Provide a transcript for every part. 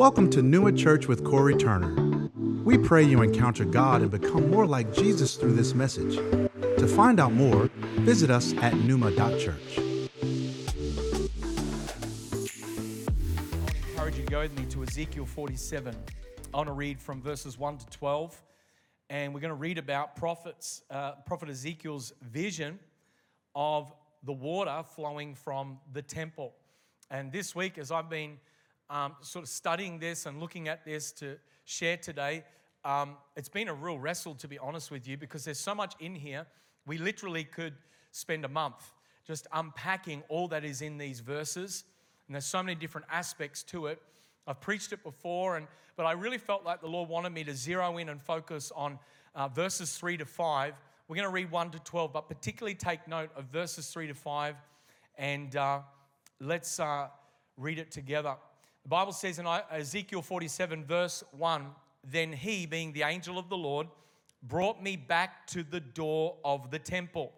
Welcome to Numa Church with Corey Turner. We pray you encounter God and become more like Jesus through this message. To find out more, visit us at numa.church. I encourage you to go with me to Ezekiel 47. I want to read from verses 1 to 12, and we're going to read about prophets, uh, Prophet Ezekiel's vision of the water flowing from the temple. And this week, as I've been um, sort of studying this and looking at this to share today, um, it's been a real wrestle, to be honest with you, because there's so much in here. We literally could spend a month just unpacking all that is in these verses. And there's so many different aspects to it. I've preached it before, and, but I really felt like the Lord wanted me to zero in and focus on uh, verses 3 to 5. We're going to read 1 to 12, but particularly take note of verses 3 to 5, and uh, let's uh, read it together. The Bible says in Ezekiel 47, verse 1 Then he, being the angel of the Lord, brought me back to the door of the temple.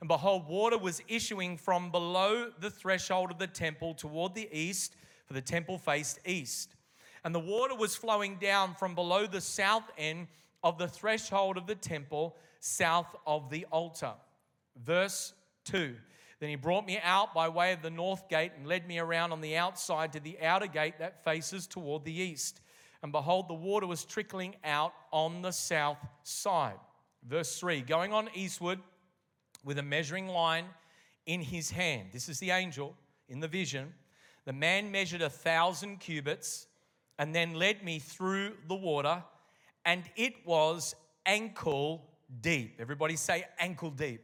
And behold, water was issuing from below the threshold of the temple toward the east, for the temple faced east. And the water was flowing down from below the south end of the threshold of the temple, south of the altar. Verse 2 then he brought me out by way of the north gate and led me around on the outside to the outer gate that faces toward the east. And behold, the water was trickling out on the south side. Verse 3 Going on eastward with a measuring line in his hand. This is the angel in the vision. The man measured a thousand cubits and then led me through the water, and it was ankle deep. Everybody say ankle deep.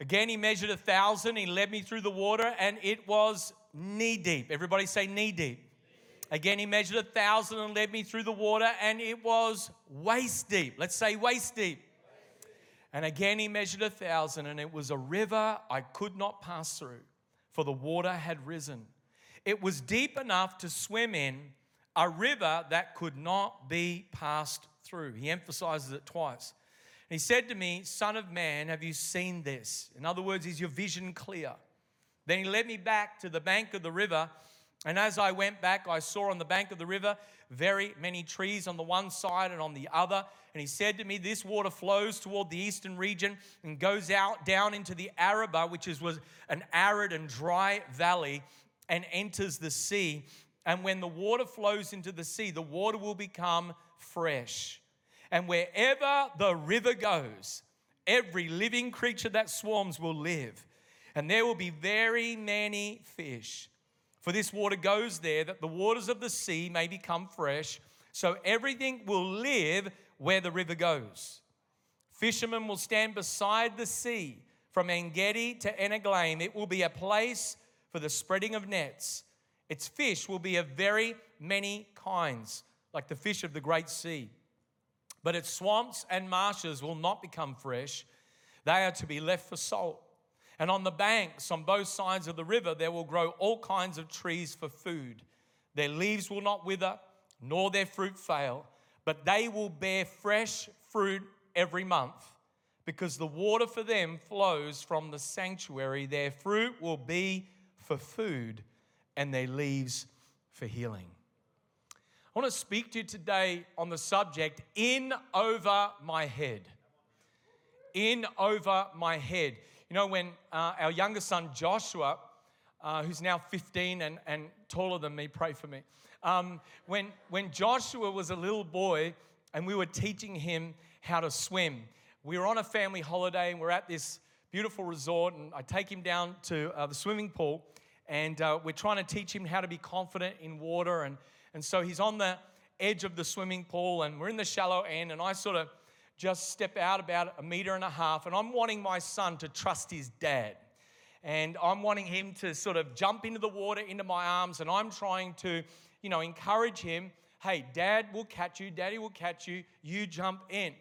Again, he measured a thousand. He led me through the water, and it was knee deep. Everybody say knee deep. Again, he measured a thousand and led me through the water, and it was waist deep. Let's say waist deep. And again, he measured a thousand, and it was a river I could not pass through, for the water had risen. It was deep enough to swim in, a river that could not be passed through. He emphasizes it twice. And he said to me, Son of man, have you seen this? In other words, is your vision clear? Then he led me back to the bank of the river. And as I went back, I saw on the bank of the river very many trees on the one side and on the other. And he said to me, This water flows toward the eastern region and goes out down into the Arabah, which is, was an arid and dry valley, and enters the sea. And when the water flows into the sea, the water will become fresh. And wherever the river goes, every living creature that swarms will live. And there will be very many fish. For this water goes there that the waters of the sea may become fresh. So everything will live where the river goes. Fishermen will stand beside the sea from Engedi to Eneglaim. It will be a place for the spreading of nets. Its fish will be of very many kinds, like the fish of the great sea. But its swamps and marshes will not become fresh, they are to be left for salt. And on the banks, on both sides of the river, there will grow all kinds of trees for food. Their leaves will not wither, nor their fruit fail, but they will bear fresh fruit every month, because the water for them flows from the sanctuary. Their fruit will be for food, and their leaves for healing. I want to speak to you today on the subject in over my head. In over my head. You know, when uh, our younger son Joshua, uh, who's now 15 and, and taller than me, pray for me. Um, when, when Joshua was a little boy and we were teaching him how to swim, we were on a family holiday and we're at this beautiful resort, and I take him down to uh, the swimming pool, and uh, we're trying to teach him how to be confident in water and and so he's on the edge of the swimming pool, and we're in the shallow end, and I sort of just step out about a meter and a half, and I'm wanting my son to trust his dad. And I'm wanting him to sort of jump into the water, into my arms, and I'm trying to, you know, encourage him hey, dad will catch you, daddy will catch you, you jump in.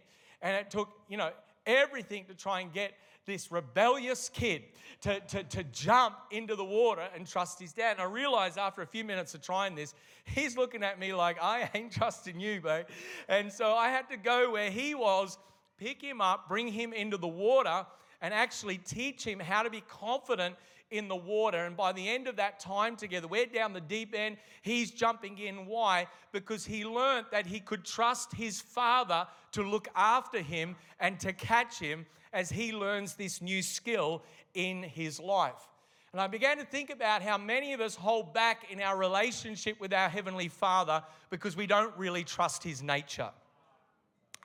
And it took, you know, everything to try and get this rebellious kid to, to, to jump into the water and trust his dad. And I realized after a few minutes of trying this, he's looking at me like, I ain't trusting you, babe. And so I had to go where he was, pick him up, bring him into the water, and actually teach him how to be confident in the water. And by the end of that time together, we're down the deep end. He's jumping in. Why? Because he learned that he could trust his father to look after him and to catch him as he learns this new skill in his life. And I began to think about how many of us hold back in our relationship with our Heavenly Father because we don't really trust His nature.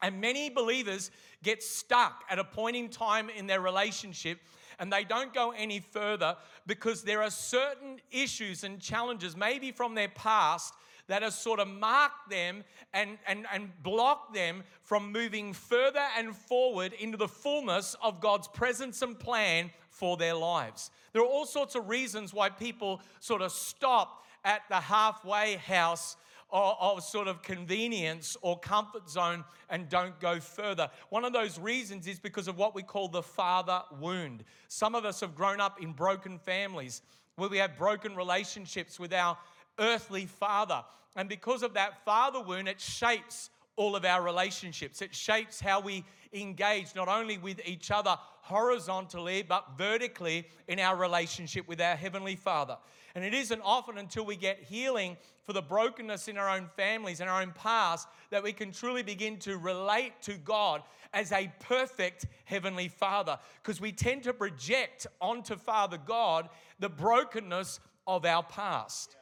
And many believers get stuck at a point in time in their relationship and they don't go any further because there are certain issues and challenges, maybe from their past, that have sort of marked them and, and, and blocked them from moving further and forward into the fullness of God's presence and plan for their lives. There are all sorts of reasons why people sort of stop at the halfway house of, sort of convenience or comfort zone and don't go further. One of those reasons is because of what we call the father wound. Some of us have grown up in broken families where we have broken relationships with our earthly father. And because of that father wound, it shapes all of our relationships. It shapes how we engage not only with each other horizontally, but vertically in our relationship with our Heavenly Father. And it isn't often until we get healing for the brokenness in our own families and our own past that we can truly begin to relate to God as a perfect Heavenly Father. Because we tend to project onto Father God the brokenness of our past.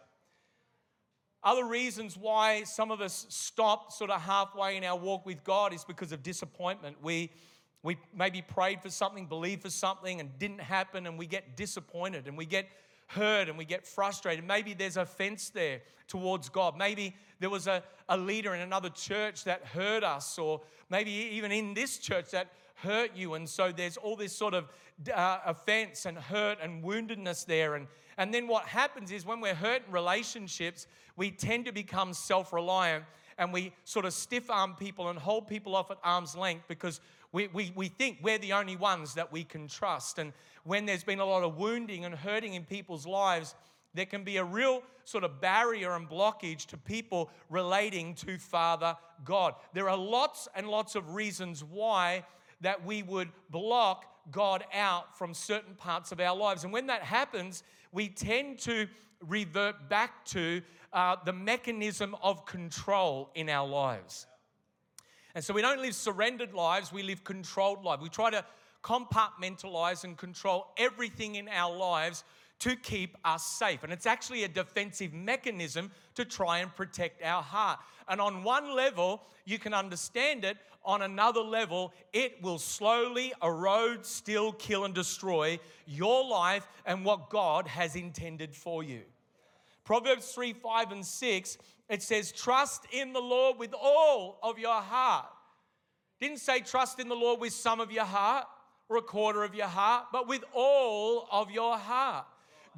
Other reasons why some of us stop sort of halfway in our walk with God is because of disappointment. We, we maybe prayed for something, believed for something, and didn't happen, and we get disappointed and we get hurt and we get frustrated. Maybe there's offense there towards God. Maybe there was a, a leader in another church that hurt us, or maybe even in this church that hurt you. And so there's all this sort of uh, offense and hurt and woundedness there. And, and then what happens is when we're hurt in relationships, we tend to become self reliant and we sort of stiff arm people and hold people off at arm's length because we, we, we think we're the only ones that we can trust. And when there's been a lot of wounding and hurting in people's lives, there can be a real sort of barrier and blockage to people relating to Father God. There are lots and lots of reasons why that we would block God out from certain parts of our lives. And when that happens, we tend to revert back to uh, the mechanism of control in our lives. And so we don't live surrendered lives, we live controlled lives. We try to compartmentalize and control everything in our lives to keep us safe. And it's actually a defensive mechanism to try and protect our heart. And on one level, you can understand it. On another level, it will slowly erode, steal, kill, and destroy your life and what God has intended for you. Proverbs 3 5 and 6, it says, Trust in the Lord with all of your heart. Didn't say trust in the Lord with some of your heart or a quarter of your heart, but with all of your heart.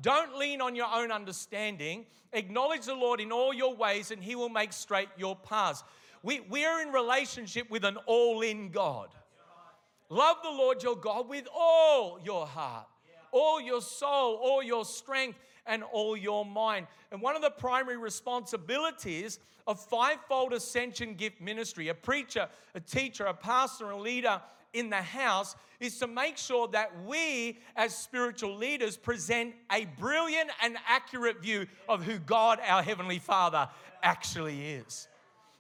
Don't lean on your own understanding. Acknowledge the Lord in all your ways, and He will make straight your paths. We, we are in relationship with an all in God. Love the Lord your God with all your heart, all your soul, all your strength and all your mind. And one of the primary responsibilities of fivefold ascension gift ministry, a preacher, a teacher, a pastor, a leader in the house, is to make sure that we as spiritual leaders present a brilliant and accurate view of who God, our Heavenly Father, actually is.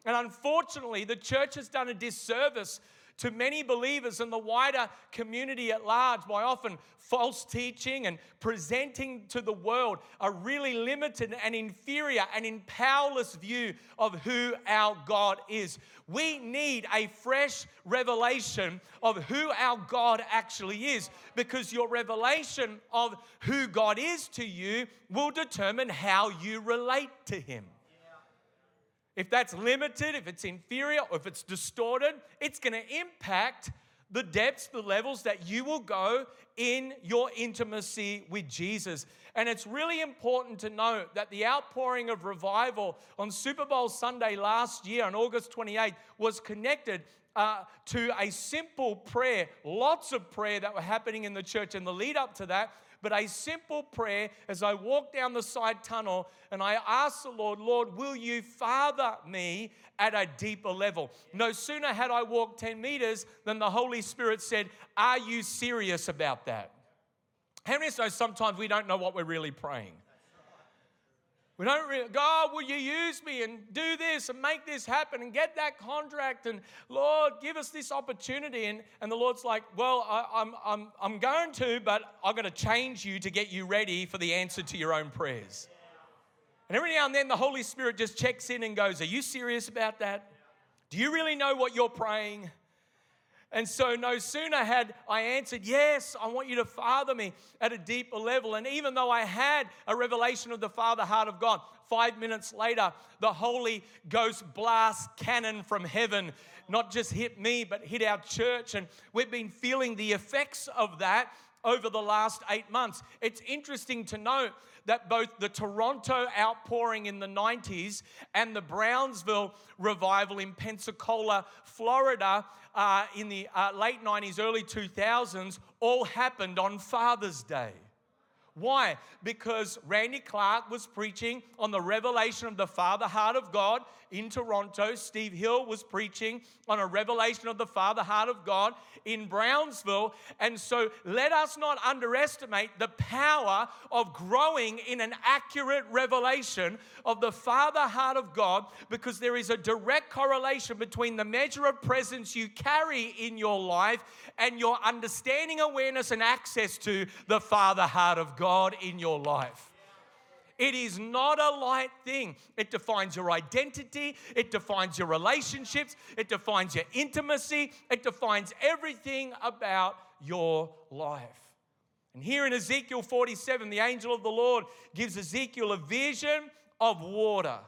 And unfortunately, the church has done a disservice to many believers and the wider community at large by often false teaching and presenting to the world a really limited and inferior and powerless view of who our God is. We need a fresh revelation of who our God actually is because your revelation of who God is to you will determine how you relate to Him. If that's limited, if it's inferior, or if it's distorted, it's going to impact the depths, the levels that you will go in your intimacy with Jesus. And it's really important to note that the outpouring of revival on Super Bowl Sunday last year on August 28th was connected uh, to a simple prayer, lots of prayer that were happening in the church in the lead up to that but a simple prayer as I walk down the side tunnel and I ask the Lord, Lord, will you father me at a deeper level? No sooner had I walked 10 meters than the Holy Spirit said, Are you serious about that? How many of us know sometimes we don't know what we're really praying? We don't really, God, will you use me and do this and make this happen and get that contract? And Lord, give us this opportunity. And, and the Lord's like, Well, I, I'm, I'm, I'm going to, but I'm going to change you to get you ready for the answer to your own prayers. And every now and then the Holy Spirit just checks in and goes, Are you serious about that? Do you really know what you're praying? And so, no sooner had I answered, Yes, I want you to father me at a deeper level. And even though I had a revelation of the Father heart of God, five minutes later, the Holy Ghost blast cannon from heaven not just hit me, but hit our church. And we've been feeling the effects of that over the last eight months. It's interesting to note that both the Toronto outpouring in the 90s and the Brownsville revival in Pensacola, Florida, uh, in the uh, late 90s, early 2000s, all happened on Father's Day. Why? Because Randy Clark was preaching on the revelation of the Father heart of God in Toronto. Steve Hill was preaching on a revelation of the Father heart of God in Brownsville. And so let us not underestimate the power of growing in an accurate revelation of the Father heart of God because there is a direct correlation between the measure of presence you carry in your life and your understanding, awareness, and access to the Father heart of God in your life. It is not a light thing. It defines your identity, it defines your relationships, it defines your intimacy, it defines everything about your life. And here in Ezekiel 47, the angel of the Lord gives Ezekiel a vision of water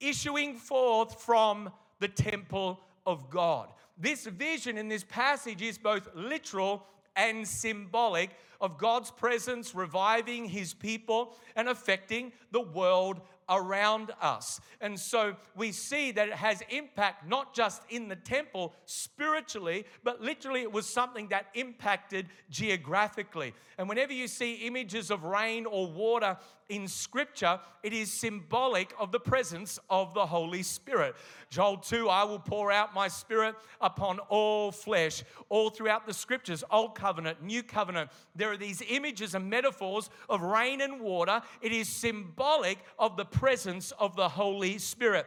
issuing forth from the temple of God. This vision in this passage is both literal and symbolic of God's presence reviving his people and affecting the world around us. And so we see that it has impact not just in the temple spiritually, but literally it was something that impacted geographically. And whenever you see images of rain or water in scripture, it is symbolic of the presence of the Holy Spirit. Joel 2, I will pour out my spirit upon all flesh. All throughout the scriptures, Old Covenant, New Covenant, there are these images and metaphors of rain and water. It is symbolic of the presence of the Holy Spirit.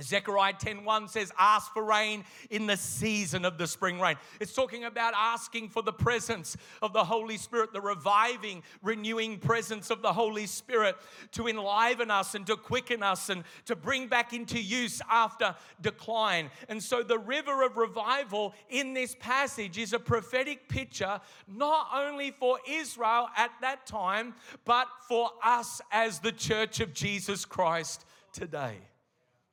Zechariah 10:1 says, "Ask for rain in the season of the spring rain." It's talking about asking for the presence of the Holy Spirit, the reviving, renewing presence of the Holy Spirit to enliven us and to quicken us and to bring back into use after decline. And so the river of revival in this passage is a prophetic picture not only for Israel at that time, but for us as the church of Jesus Christ today.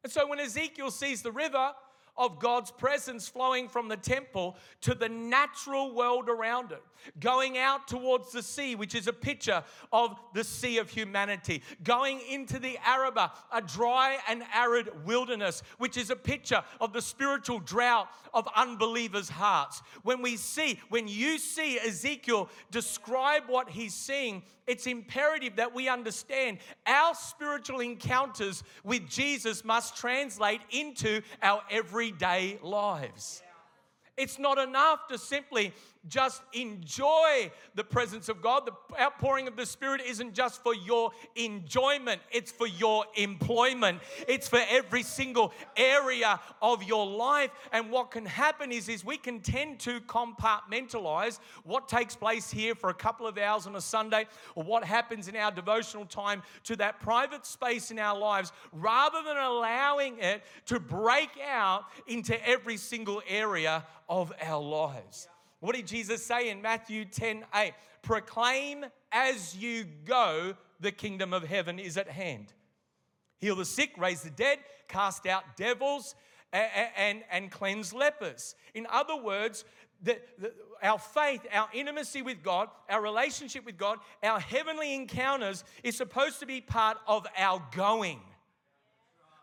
And so when Ezekiel sees the river of God's presence flowing from the temple to the natural world around it, going out towards the sea, which is a picture of the sea of humanity, going into the Arabah, a dry and arid wilderness, which is a picture of the spiritual drought of unbelievers' hearts. When we see, when you see Ezekiel describe what he's seeing, it's imperative that we understand our spiritual encounters with Jesus must translate into our everyday lives. It's not enough to simply just enjoy the presence of God. The outpouring of the Spirit isn't just for your enjoyment, it's for your employment. It's for every single area of your life. And what can happen is, is we can tend to compartmentalize what takes place here for a couple of hours on a Sunday or what happens in our devotional time to that private space in our lives rather than allowing it to break out into every single area of our lives. What did Jesus say in Matthew 10 8? Proclaim as you go, the kingdom of heaven is at hand. Heal the sick, raise the dead, cast out devils, and, and, and cleanse lepers. In other words, the, the, our faith, our intimacy with God, our relationship with God, our heavenly encounters is supposed to be part of our going.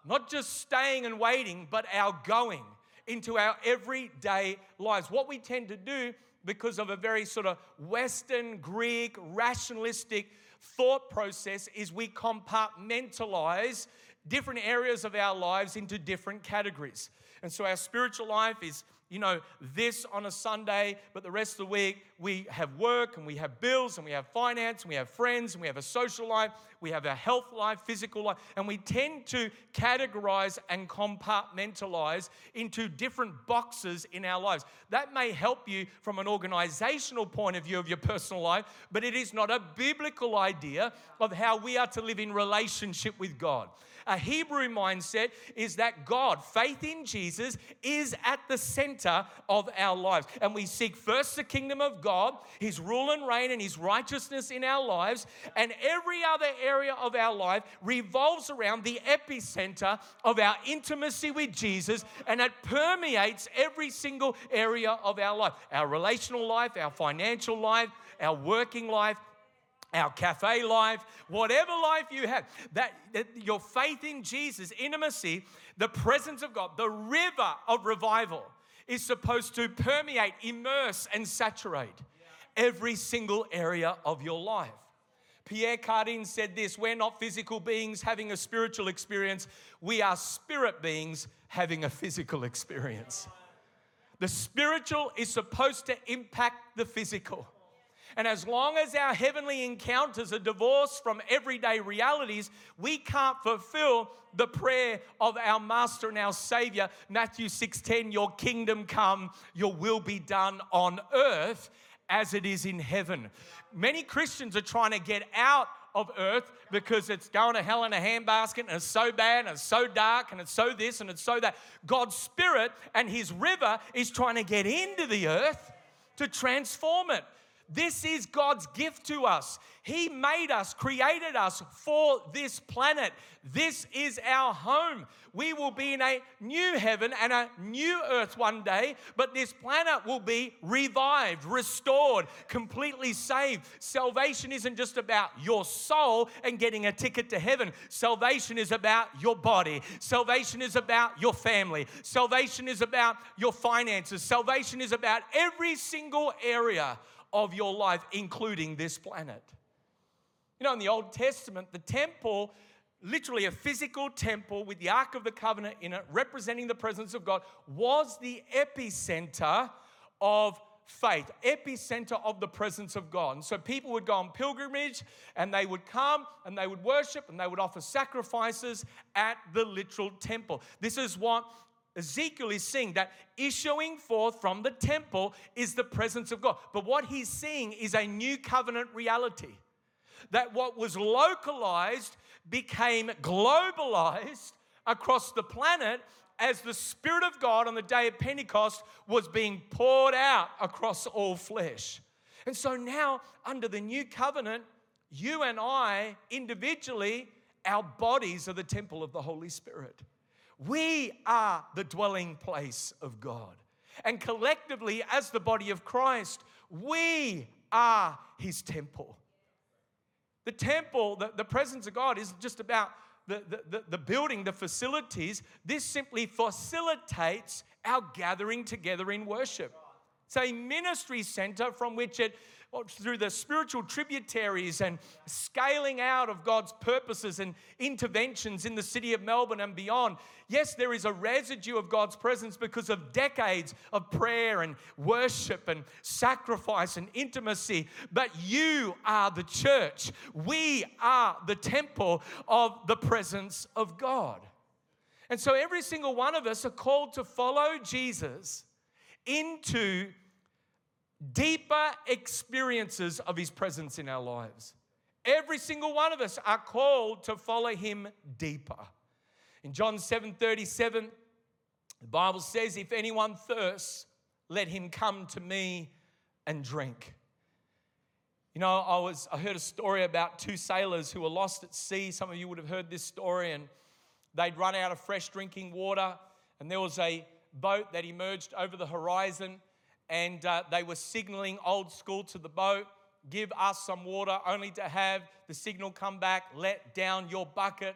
Not just staying and waiting, but our going. Into our everyday lives. What we tend to do because of a very sort of Western, Greek, rationalistic thought process is we compartmentalize different areas of our lives into different categories. And so our spiritual life is you know, this on a Sunday, but the rest of the week we have work and we have bills and we have finance and we have friends and we have a social life, we have a health life, physical life, and we tend to categorize and compartmentalize into different boxes in our lives. That may help you from an organizational point of view of your personal life, but it is not a biblical idea of how we are to live in relationship with God. A Hebrew mindset is that God, faith in Jesus, is at the center of our lives. And we seek first the kingdom of God, His rule and reign, and His righteousness in our lives. And every other area of our life revolves around the epicenter of our intimacy with Jesus, and it permeates every single area of our life. Our relational life, our financial life, our working life, our cafe life, whatever life you have, that, that, your faith in Jesus, intimacy, the presence of God, the river of revival is supposed to permeate, immerse, and saturate every single area of your life. Pierre Cardin said this We're not physical beings having a spiritual experience, we are spirit beings having a physical experience. The spiritual is supposed to impact the physical. And as long as our heavenly encounters are divorced from everyday realities, we can't fulfill the prayer of our master and our savior Matthew 6:10 your kingdom come your will be done on earth as it is in heaven. Many Christians are trying to get out of earth because it's going to hell in a handbasket and it's so bad and it's so dark and it's so this and it's so that. God's spirit and his river is trying to get into the earth to transform it. This is God's gift to us. He made us, created us for this planet. This is our home. We will be in a new heaven and a new earth one day, but this planet will be revived, restored, completely saved. Salvation isn't just about your soul and getting a ticket to heaven. Salvation is about your body. Salvation is about your family. Salvation is about your finances. Salvation is about every single area of your life, including this planet. You know, in the Old Testament, the temple, literally a physical temple with the Ark of the Covenant in it, representing the presence of God, was the epicenter of faith, epicenter of the presence of God. And so people would go on pilgrimage and they would come and they would worship and they would offer sacrifices at the literal temple. This is what Ezekiel is seeing that issuing forth from the temple is the presence of God. But what he's seeing is a new covenant reality. That what was localized became globalized across the planet as the Spirit of God on the day of Pentecost was being poured out across all flesh. And so now, under the new covenant, you and I individually, our bodies are the temple of the Holy Spirit. We are the dwelling place of God. And collectively, as the body of Christ, we are his temple. The temple, the, the presence of God, isn't just about the, the, the building, the facilities. This simply facilitates our gathering together in worship. It's a ministry center from which it through the spiritual tributaries and scaling out of God's purposes and interventions in the city of Melbourne and beyond. Yes, there is a residue of God's presence because of decades of prayer and worship and sacrifice and intimacy, but you are the church. We are the temple of the presence of God. And so every single one of us are called to follow Jesus into deeper experiences of His presence in our lives. Every single one of us are called to follow Him deeper. In John 7 37, the Bible says, If anyone thirsts, let him come to me and drink. You know, I was I heard a story about two sailors who were lost at sea. Some of you would have heard this story, and they'd run out of fresh drinking water, and there was a boat that emerged over the horizon and uh, they were signaling old school to the boat give us some water, only to have the signal come back, let down your bucket.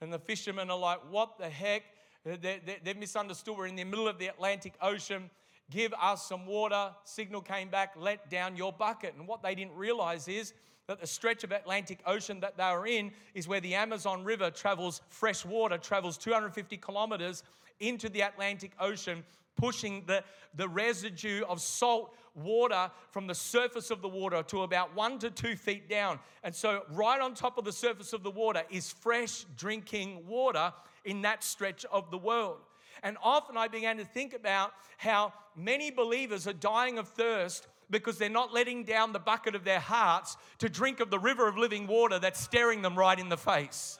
And the fishermen are like, what the heck? They, they've misunderstood. We're in the middle of the Atlantic Ocean. Give us some water. Signal came back, let down your bucket. And what they didn't realize is that the stretch of Atlantic Ocean that they were in is where the Amazon River travels fresh water, travels 250 kilometers into the Atlantic Ocean, pushing the, the residue of salt water from the surface of the water to about one to two feet down. And so, right on top of the surface of the water is fresh drinking water in that stretch of the world. And often I began to think about how many believers are dying of thirst because they're not letting down the bucket of their hearts to drink of the river of living water that's staring them right in the face.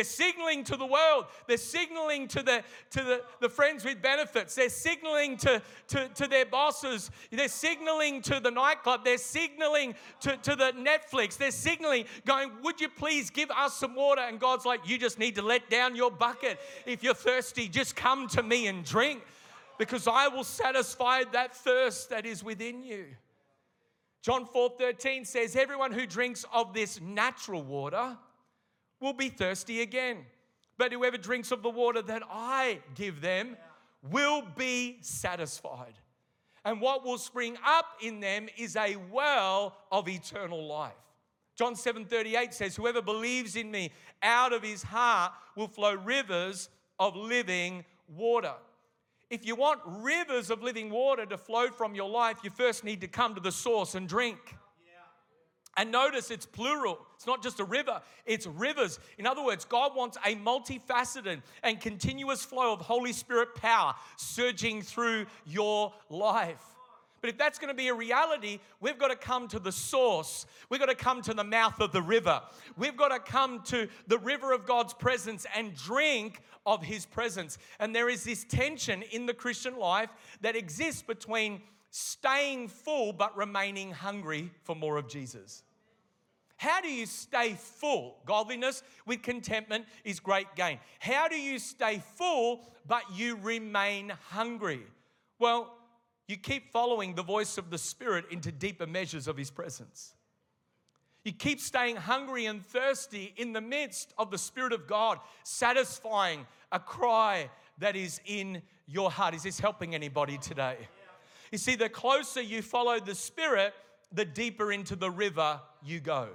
They're signaling to the world. They're signaling to the, to the, the friends with benefits. They're signaling to, to, to their bosses. They're signaling to the nightclub. They're signaling to, to the Netflix. They're signaling, going, Would you please give us some water? And God's like, You just need to let down your bucket. If you're thirsty, just come to me and drink because I will satisfy that thirst that is within you. John 4 13 says, Everyone who drinks of this natural water, will be thirsty again. But whoever drinks of the water that I give them will be satisfied. And what will spring up in them is a well of eternal life. John 7:38 says, Whoever believes in me, out of his heart will flow rivers of living water. If you want rivers of living water to flow from your life, you first need to come to the source and drink. And notice it's plural. It's not just a river, it's rivers. In other words, God wants a multifaceted and continuous flow of Holy Spirit power surging through your life. But if that's going to be a reality, we've got to come to the source. We've got to come to the mouth of the river. We've got to come to the river of God's presence and drink of his presence. And there is this tension in the Christian life that exists between staying full but remaining hungry for more of Jesus. How do you stay full? Godliness with contentment is great gain. How do you stay full but you remain hungry? Well, you keep following the voice of the Spirit into deeper measures of His presence. You keep staying hungry and thirsty in the midst of the Spirit of God, satisfying a cry that is in your heart. Is this helping anybody today? You see, the closer you follow the Spirit, the deeper into the river you go.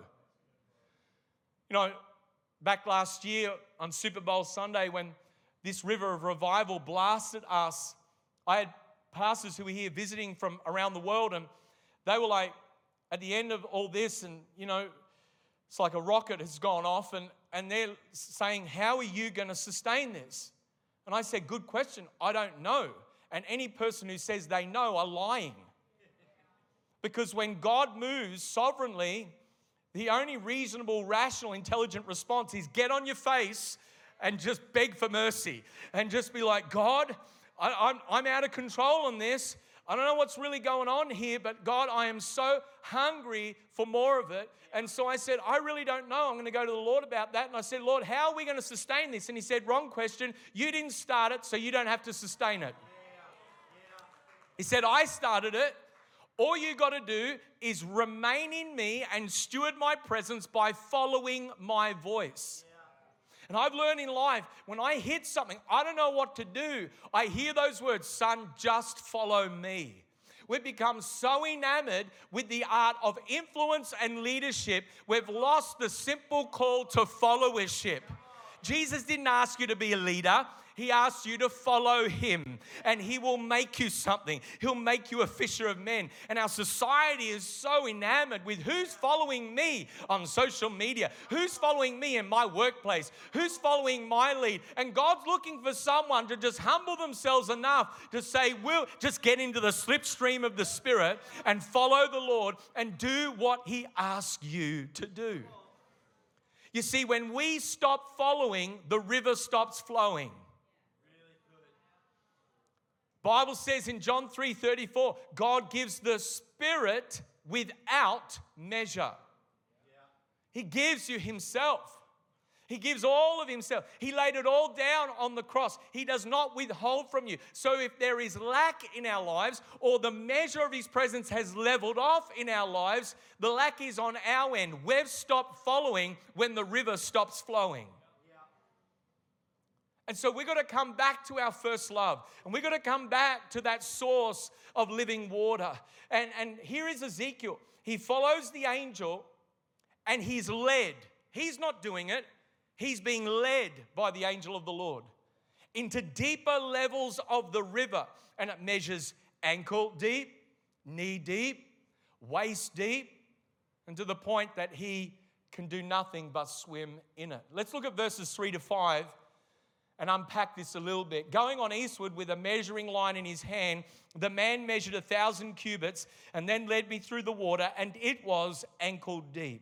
You know, back last year on Super Bowl Sunday, when this river of revival blasted us, I had pastors who were here visiting from around the world, and they were like, at the end of all this, and you know, it's like a rocket has gone off, and, and they're saying, How are you going to sustain this? And I said, Good question. I don't know. And any person who says they know are lying. Because when God moves sovereignly, the only reasonable, rational, intelligent response is get on your face and just beg for mercy and just be like, God, I, am I'm out of control on this. I don't know what's really going on here, but God, I am so hungry for more of it. And so I said, I really don't know. I'm going to go to the Lord about that. And I said, Lord, how are we going to sustain this? And He said, Wrong question. You didn't start it, so you don't have to sustain it. He said, I started it. All you got to do is remain in me and steward my presence by following my voice. And I've learned in life when I hit something, I don't know what to do. I hear those words, son, just follow me. We've become so enamored with the art of influence and leadership, we've lost the simple call to followership. Jesus didn't ask you to be a leader. He asks you to follow Him and He will make you something. He'll make you a fisher of men. And our society is so enamored with who's following me on social media, who's following me in my workplace, who's following my lead. And God's looking for someone to just humble themselves enough to say, We'll just get into the slipstream of the Spirit and follow the Lord and do what He asks you to do. You see, when we stop following, the river stops flowing. Bible says in John 3:34, God gives the spirit without measure. He gives you himself. He gives all of himself. He laid it all down on the cross. He does not withhold from you. So if there is lack in our lives or the measure of his presence has leveled off in our lives, the lack is on our end. We've stopped following when the river stops flowing. And so we've got to come back to our first love. And we've got to come back to that source of living water. And, and here is Ezekiel. He follows the angel and he's led. He's not doing it, he's being led by the angel of the Lord into deeper levels of the river. And it measures ankle deep, knee deep, waist deep, and to the point that he can do nothing but swim in it. Let's look at verses 3 to 5 and unpack this a little bit. Going on eastward with a measuring line in his hand, the man measured a thousand cubits and then led me through the water, and it was ankle deep.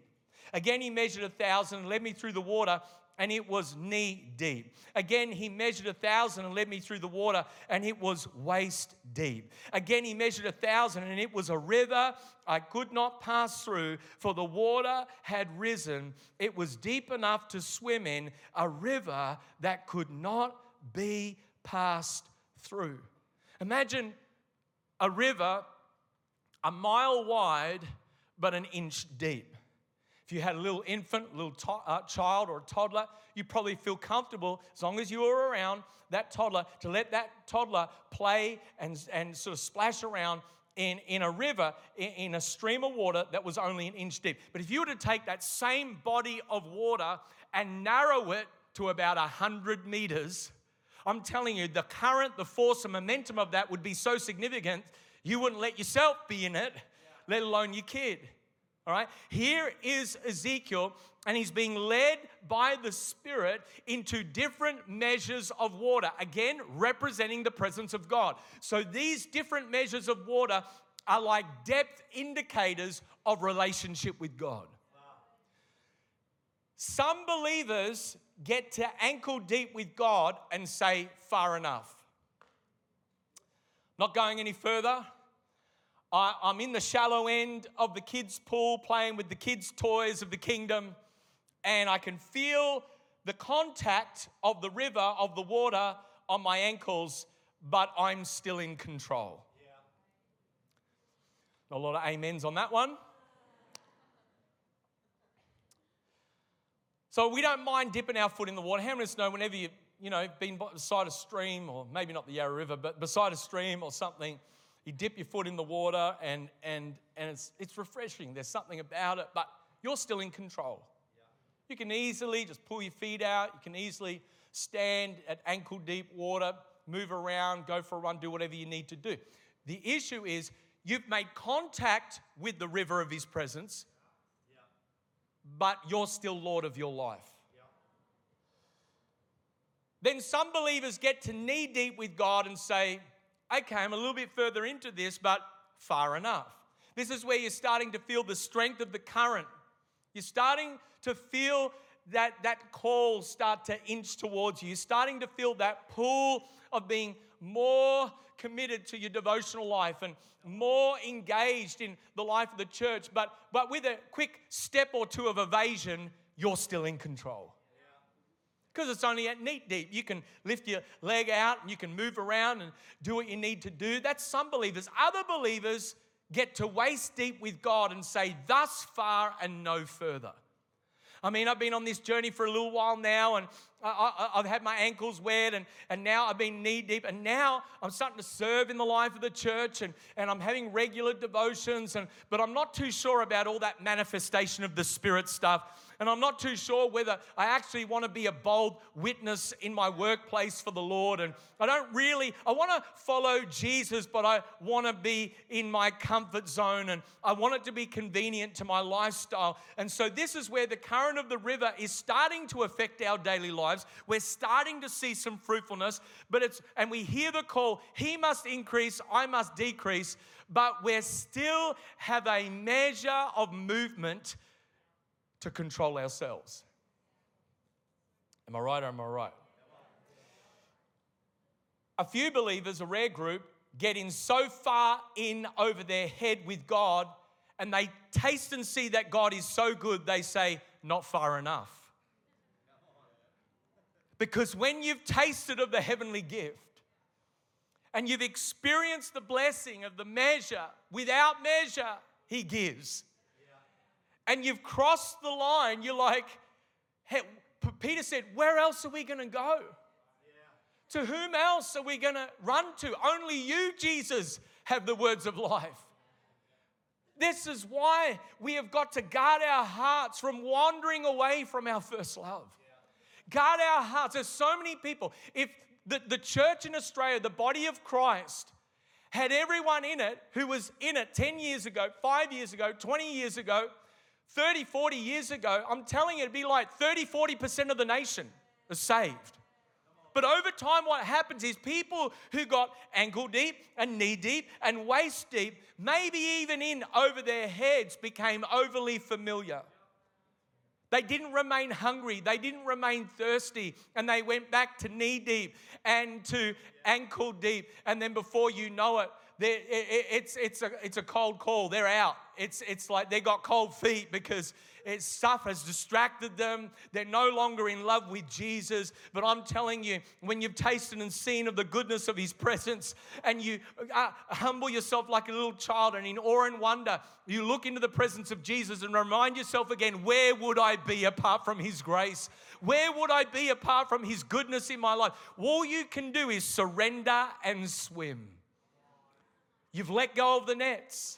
Again, he measured a thousand and led me through the water, and it was knee deep. Again, he measured a thousand and led me through the water, and it was waist deep. Again, he measured a thousand, and it was a river I could not pass through, for the water had risen. It was deep enough to swim in, a river that could not be passed through. Imagine a river a mile wide, but an inch deep. You had a little infant, a little to- uh, child, or a toddler, you probably feel comfortable as long as you were around that toddler to let that toddler play and, and sort of splash around in, in a river, in, in a stream of water that was only an inch deep. But if you were to take that same body of water and narrow it to about 100 meters, I'm telling you, the current, the force, and momentum of that would be so significant, you wouldn't let yourself be in it, let alone your kid. All right, here is Ezekiel, and he's being led by the Spirit into different measures of water, again, representing the presence of God. So these different measures of water are like depth indicators of relationship with God. Some believers get to ankle deep with God and say, far enough. Not going any further. I, I'm in the shallow end of the kids' pool playing with the kids' toys of the kingdom, and I can feel the contact of the river, of the water on my ankles, but I'm still in control. Yeah. A lot of amens on that one. So we don't mind dipping our foot in the water. How many of us know whenever you, you know, been beside a stream, or maybe not the Yarra River, but beside a stream or something, you dip your foot in the water and, and, and it's, it's refreshing. There's something about it, but you're still in control. You can easily just pull your feet out. You can easily stand at ankle deep water, move around, go for a run, do whatever you need to do. The issue is you've made contact with the river of his presence, but you're still Lord of your life. Then some believers get to knee deep with God and say, okay, I'm a little bit further into this, but far enough. This is where you're starting to feel the strength of the current. You're starting to feel that, that call start to inch towards you. You're starting to feel that pull of being more committed to your devotional life and more engaged in the life of the church. But, but with a quick step or two of evasion, you're still in control because it's only at knee deep. You can lift your leg out and you can move around and do what you need to do. That's some believers. Other believers get to waist deep with God and say, thus far and no further. I mean, I've been on this journey for a little while now, and I, have had my ankles wet, and, and now I've been knee deep, and now I'm starting to serve in the life of the church, and, and I'm having regular devotions, and, but I'm not too sure about all that manifestation of the Spirit stuff and I'm not too sure whether I actually want to be a bold witness in my workplace for the Lord. And I don't really, I want to follow Jesus, but I want to be in my comfort zone and I want it to be convenient to my lifestyle. And so this is where the current of the river is starting to affect our daily lives. We're starting to see some fruitfulness, but it's, and we hear the call, He must increase, I must decrease, but we still have a measure of movement to control ourselves. Am I right or am I right? A few believers, a rare group, get in so far in over their head with God and they taste and see that God is so good, they say, not far enough. Because when you've tasted of the heavenly gift and you've experienced the blessing of the measure without measure, He gives and you've crossed the line, you're like, hey, Peter said, Where else are we going to go? To whom else are we going to run to? Only you, Jesus, have the words of life. This is why we have got to guard our hearts from wandering away from our first love. Guard our hearts. There's so many people. If the, the church in Australia, the body of Christ, had everyone in it who was in it 10 years ago, five years ago, 20 years ago, 30, 40 years ago, I'm telling you, it'd be like 30, 40% of the nation is saved. But over time, what happens is people who got ankle deep and knee deep and waist deep, maybe even in over their heads, became overly familiar. They didn't remain hungry, they didn't remain thirsty, and they went back to knee deep and to ankle deep. And then before you know it, it's, it's, a, it's a cold call. They're out. It's, it's like they got cold feet because it's stuff has distracted them. They're no longer in love with Jesus. But I'm telling you, when you've tasted and seen of the goodness of His presence and you uh, humble yourself like a little child and in awe and wonder, you look into the presence of Jesus and remind yourself again, where would I be apart from His grace? Where would I be apart from His goodness in my life? All you can do is surrender and swim. You've let go of the nets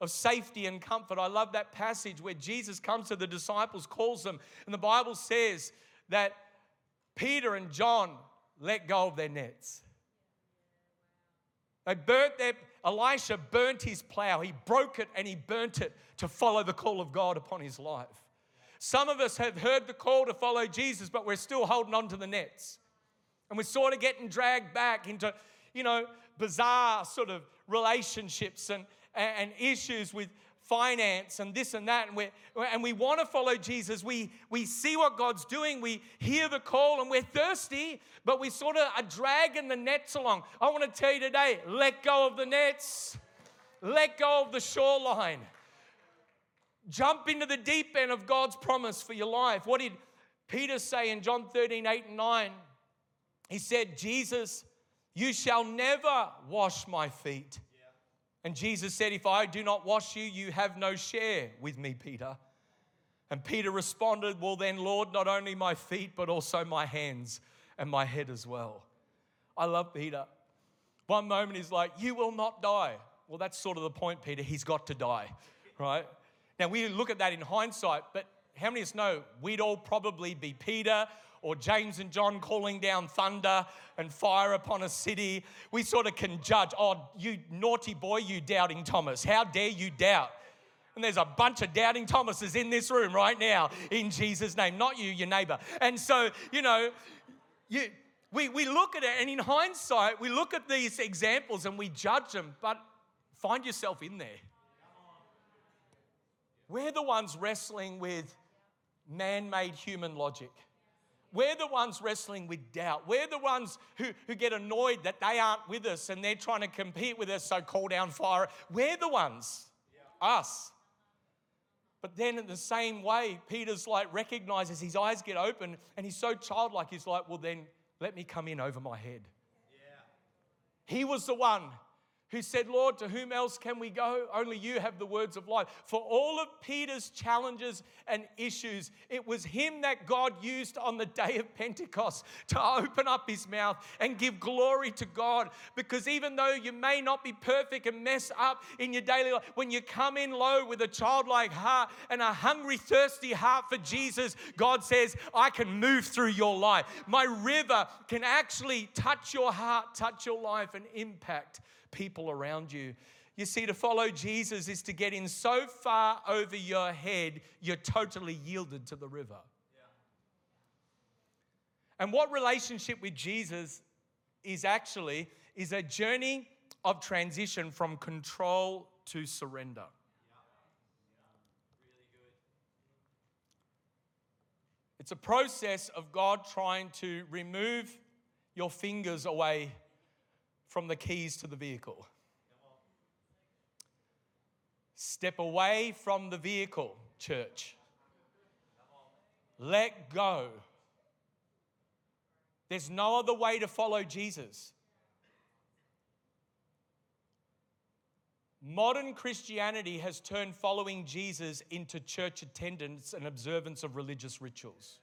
of safety and comfort. I love that passage where Jesus comes to the disciples, calls them, and the Bible says that Peter and John let go of their nets. They burnt their, Elisha burnt his plow. He broke it and he burnt it to follow the call of God upon his life. Some of us have heard the call to follow Jesus, but we're still holding on to the nets. And we're sort of getting dragged back into, you know, bizarre sort of relationships and, and issues with finance and this and that. And we and we want to follow Jesus. We we see what God's doing. We hear the call and we're thirsty but we sort of are dragging the nets along. I want to tell you today let go of the nets. Let go of the shoreline. Jump into the deep end of God's promise for your life. What did Peter say in John 13 8 and 9 he said Jesus you shall never wash my feet and Jesus said, If I do not wash you, you have no share with me, Peter. And Peter responded, Well, then, Lord, not only my feet, but also my hands and my head as well. I love Peter. One moment he's like, You will not die. Well, that's sort of the point, Peter. He's got to die, right? Now, we look at that in hindsight, but how many of us know we'd all probably be Peter or James and John calling down thunder and fire upon a city, we sort of can judge, oh, you naughty boy, you doubting Thomas, how dare you doubt? And there's a bunch of doubting Thomases in this room right now in Jesus' name, not you, your neighbor. And so, you know, you, we, we look at it, and in hindsight, we look at these examples and we judge them, but find yourself in there. We're the ones wrestling with man made human logic. We're the ones wrestling with doubt. We're the ones who, who get annoyed that they aren't with us and they're trying to compete with us, so call down fire. We're the ones, yeah. us. But then, in the same way, Peter's like recognizes his eyes get open and he's so childlike. He's like, Well, then let me come in over my head. Yeah. He was the one who said, Lord, to whom else can we go? Only you have the words of life. For all of Peter's challenges and issues, it was him that God used on the day of Pentecost to open up his mouth and give glory to God. Because even though you may not be perfect and mess up in your daily life, when you come in low with a childlike heart and a hungry, thirsty heart for Jesus, God says, I can move through your life. My river can actually touch your heart, touch your life, and impact people around you. You see, to follow Jesus is to get in so far over your head, you're totally yielded to the river. And what relationship with Jesus is actually is a journey of transition from control to surrender. It's a process of God trying to remove your fingers away from the keys to the vehicle. Step away from the vehicle, church. Let go. There's no other way to follow Jesus. Modern Christianity has turned following Jesus into church attendance and observance of religious rituals.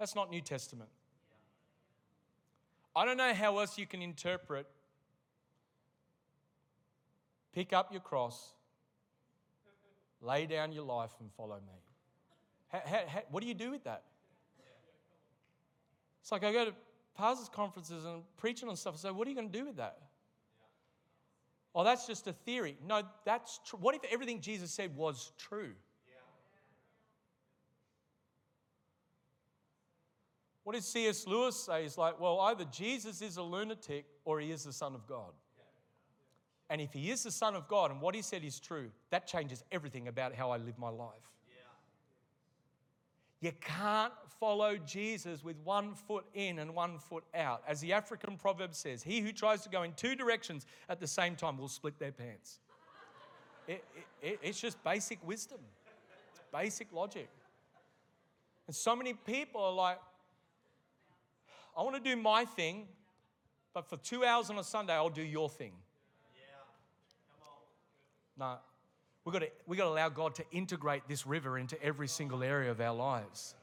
That's not New Testament. I don't know how else you can interpret pick up your cross, lay down your life, and follow me. How, how, how, what do you do with that? It's like I go to pastors' conferences and preaching on stuff. I say, what are you going to do with that? Oh, that's just a theory. No, that's true. What if everything Jesus said was true? What did C.S. Lewis say? He's like, well, either Jesus is a lunatic or he is the Son of God. And if he is the Son of God and what he said is true, that changes everything about how I live my life. You can't follow Jesus with one foot in and one foot out. As the African proverb says, he who tries to go in two directions at the same time will split their pants. It, it, it's just basic wisdom, it's basic logic. And so many people are like, I want to do my thing, but for two hours on a Sunday, I'll do your thing. No, we've got, to, we've got to allow God to integrate this river into every single area of our lives.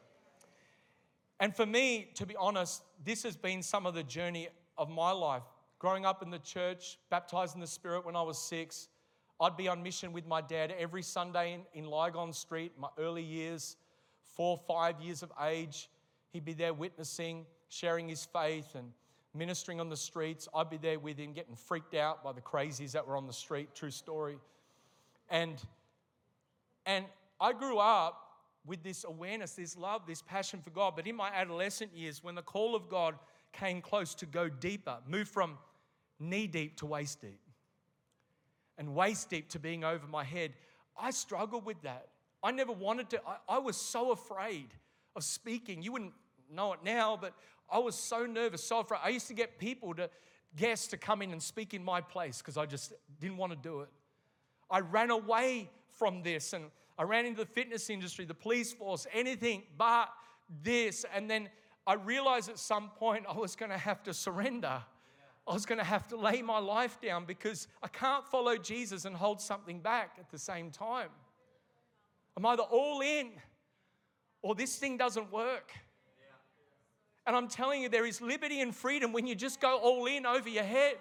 And for me, to be honest, this has been some of the journey of my life. Growing up in the church, baptized in the Spirit when I was six, I'd be on mission with my dad every Sunday in, in Lygon Street, my early years, four, five years of age. He'd be there witnessing, sharing his faith, and ministering on the streets. I'd be there with him, getting freaked out by the crazies that were on the street. True story. And, and I grew up with this awareness, this love, this passion for God. But in my adolescent years, when the call of God came close to go deeper, move from knee deep to waist deep, and waist deep to being over my head, I struggled with that. I never wanted to, I, I was so afraid of speaking. You wouldn't know it now, but I was so nervous, so afraid. I used to get people to, guests to come in and speak in my place because I just didn't want to do it. I ran away from this and I ran into the fitness industry, the police force, anything but this. And then I realized at some point I was going to have to surrender. I was going to have to lay my life down because I can't follow Jesus and hold something back at the same time. I'm either all in or this thing doesn't work. And I'm telling you, there is liberty and freedom when you just go all in over your head.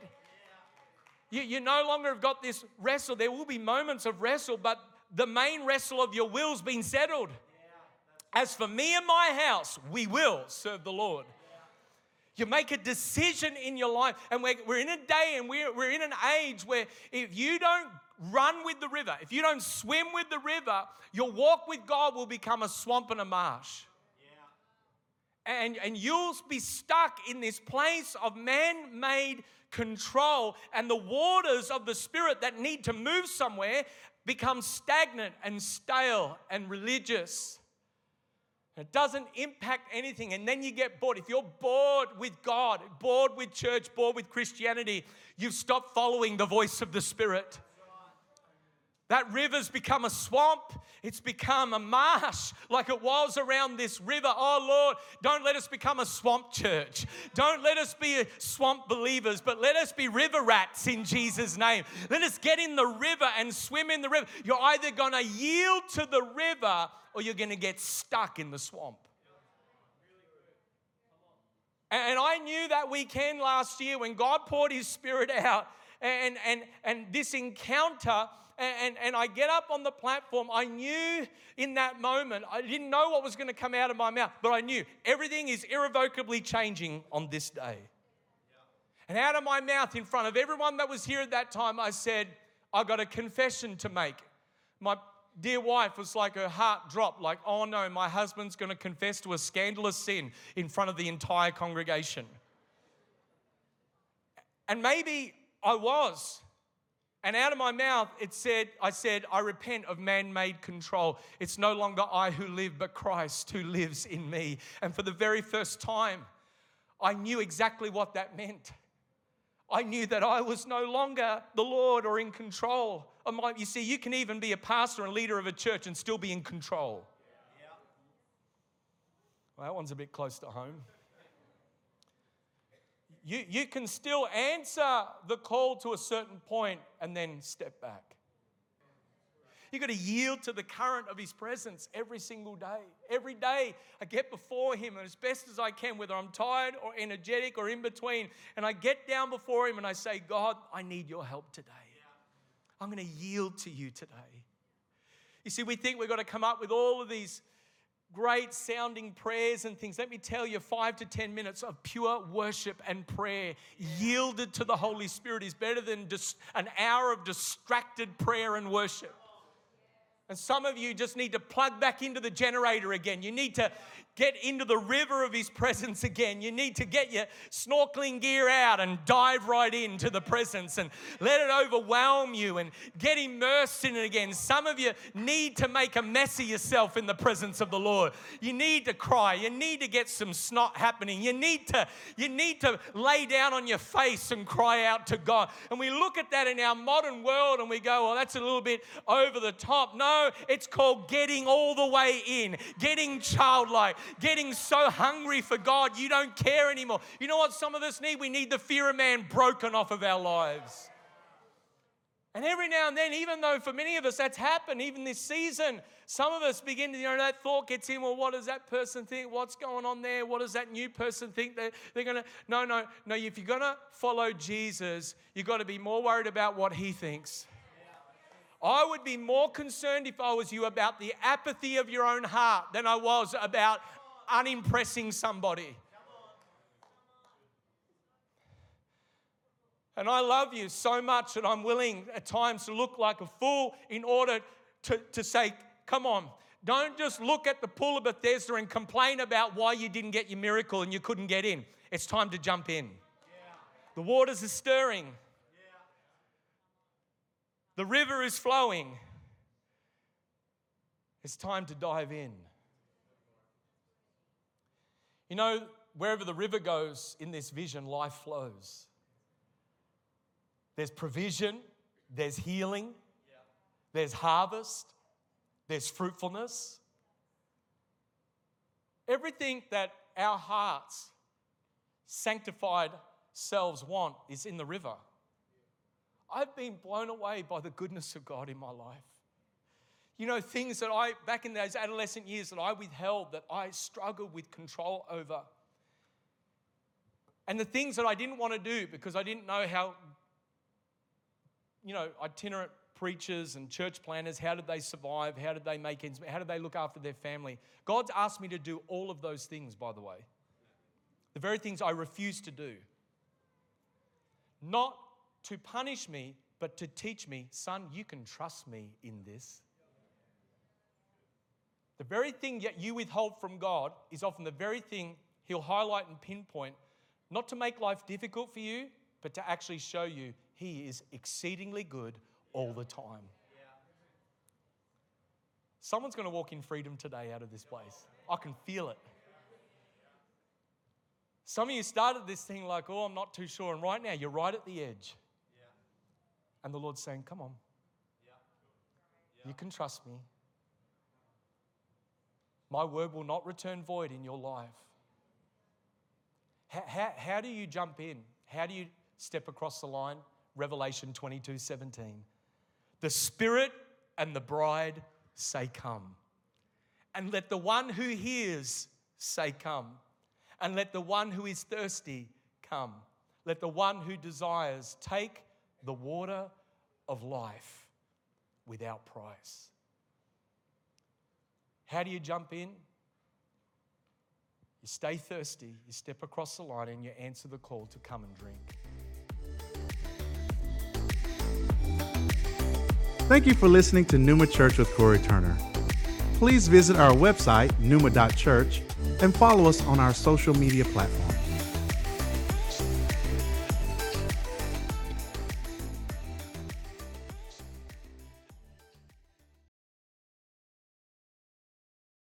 You, you no longer have got this wrestle. There will be moments of wrestle, but the main wrestle of your will's been settled. As for me and my house, we will serve the Lord. You make a decision in your life, and we're, we're in a day and we're, we're in an age where if you don't run with the river, if you don't swim with the river, your walk with God will become a swamp and a marsh. And, and you'll be stuck in this place of man made control, and the waters of the Spirit that need to move somewhere become stagnant and stale and religious. It doesn't impact anything. And then you get bored. If you're bored with God, bored with church, bored with Christianity, you've stopped following the voice of the Spirit. That river's become a swamp. It's become a marsh like it was around this river. Oh Lord, don't let us become a swamp church. Don't let us be swamp believers, but let us be river rats in Jesus' name. Let us get in the river and swim in the river. You're either going to yield to the river or you're going to get stuck in the swamp. And I knew that weekend last year when God poured His Spirit out, and, and, and this encounter and, and I get up on the platform. I knew in that moment, I didn't know what was going to come out of my mouth, but I knew everything is irrevocably changing on this day. And out of my mouth, in front of everyone that was here at that time, I said, I got a confession to make. My dear wife was like, her heart dropped, like, oh no, my husband's going to confess to a scandalous sin in front of the entire congregation. And maybe I was. And out of my mouth, it said, I said, I repent of man made control. It's no longer I who live, but Christ who lives in me. And for the very first time, I knew exactly what that meant. I knew that I was no longer the Lord or in control of my. You see, you can even be a pastor and leader of a church and still be in control. Well, that one's a bit close to home you, you can still answer the call to a certain point and then step back. You've got to yield to the current of His presence every single day. Every day I get before Him and as best as I can, whether I'm tired or energetic or in between, and I get down before Him and I say, God, I need your help today. I'm going to yield to you today. You see, we think we've got to come up with all of these great sounding prayers and things. Let me tell you, five to 10 minutes of pure worship and prayer yielded to the Holy Spirit is better than just an hour of distracted prayer and worship. And some of you just need to plug back into the generator again. You need to get into the river of His presence again. You need to get your snorkeling gear out and dive right into the presence and let it overwhelm you and get immersed in it again. Some of you need to make a mess of yourself in the presence of the Lord. You need to cry. You need to get some snot happening. You need to, you need to lay down on your face and cry out to God. And we look at that in our modern world and we go, well, that's a little bit over the top. No, it's called getting all the way in, getting childlike, getting so hungry for God, you don't care anymore. You know what some of us need? We need the fear of man broken off of our lives. And every now and then, even though for many of us that's happened, even this season, some of us begin to, you know, that thought gets in, well, what does that person think? What's going on there? What does that new person think? They're, they're going to, no, no, no. If you're going to follow Jesus, you've got to be more worried about what he thinks. I would be more concerned if I was you about the apathy of your own heart than I was about unimpressing somebody. And I love you so much that I'm willing at times to look like a fool in order to, to say, come on, don't just look at the pool of Bethesda and complain about why you didn't get your miracle and you couldn't get in. It's time to jump in. The waters are stirring, the river is flowing. It's time to dive in. You know, wherever the river goes in this vision, life flows. There's provision, there's healing, there's harvest, there's fruitfulness. Everything that our hearts, sanctified selves want is in the river. I've been blown away by the goodness of God in my life. You know, things that I, back in those adolescent years, that I withheld, that I struggled with control over. And the things that I didn't want to do because I didn't know how, you know, itinerant preachers and church planners, how did they survive? How did they make ends How did they look after their family? God's asked me to do all of those things, by the way. The very things I refuse to do. Not to punish me, but to teach me, son, you can trust me in this. The very thing that you withhold from God is often the very thing He'll highlight and pinpoint, not to make life difficult for you, but to actually show you He is exceedingly good all the time. Someone's going to walk in freedom today out of this place. I can feel it. Some of you started this thing like, oh, I'm not too sure. And right now, you're right at the edge. And the Lord's saying, come on. You can trust me. My word will not return void in your life. How, how, how do you jump in? How do you step across the line? Revelation 22 17. The Spirit and the bride say, Come. And let the one who hears say, Come. And let the one who is thirsty come. Let the one who desires take the water of life without price. How do you jump in? You stay thirsty, you step across the line, and you answer the call to come and drink. Thank you for listening to Numa Church with Corey Turner. Please visit our website, numa.church, and follow us on our social media platforms.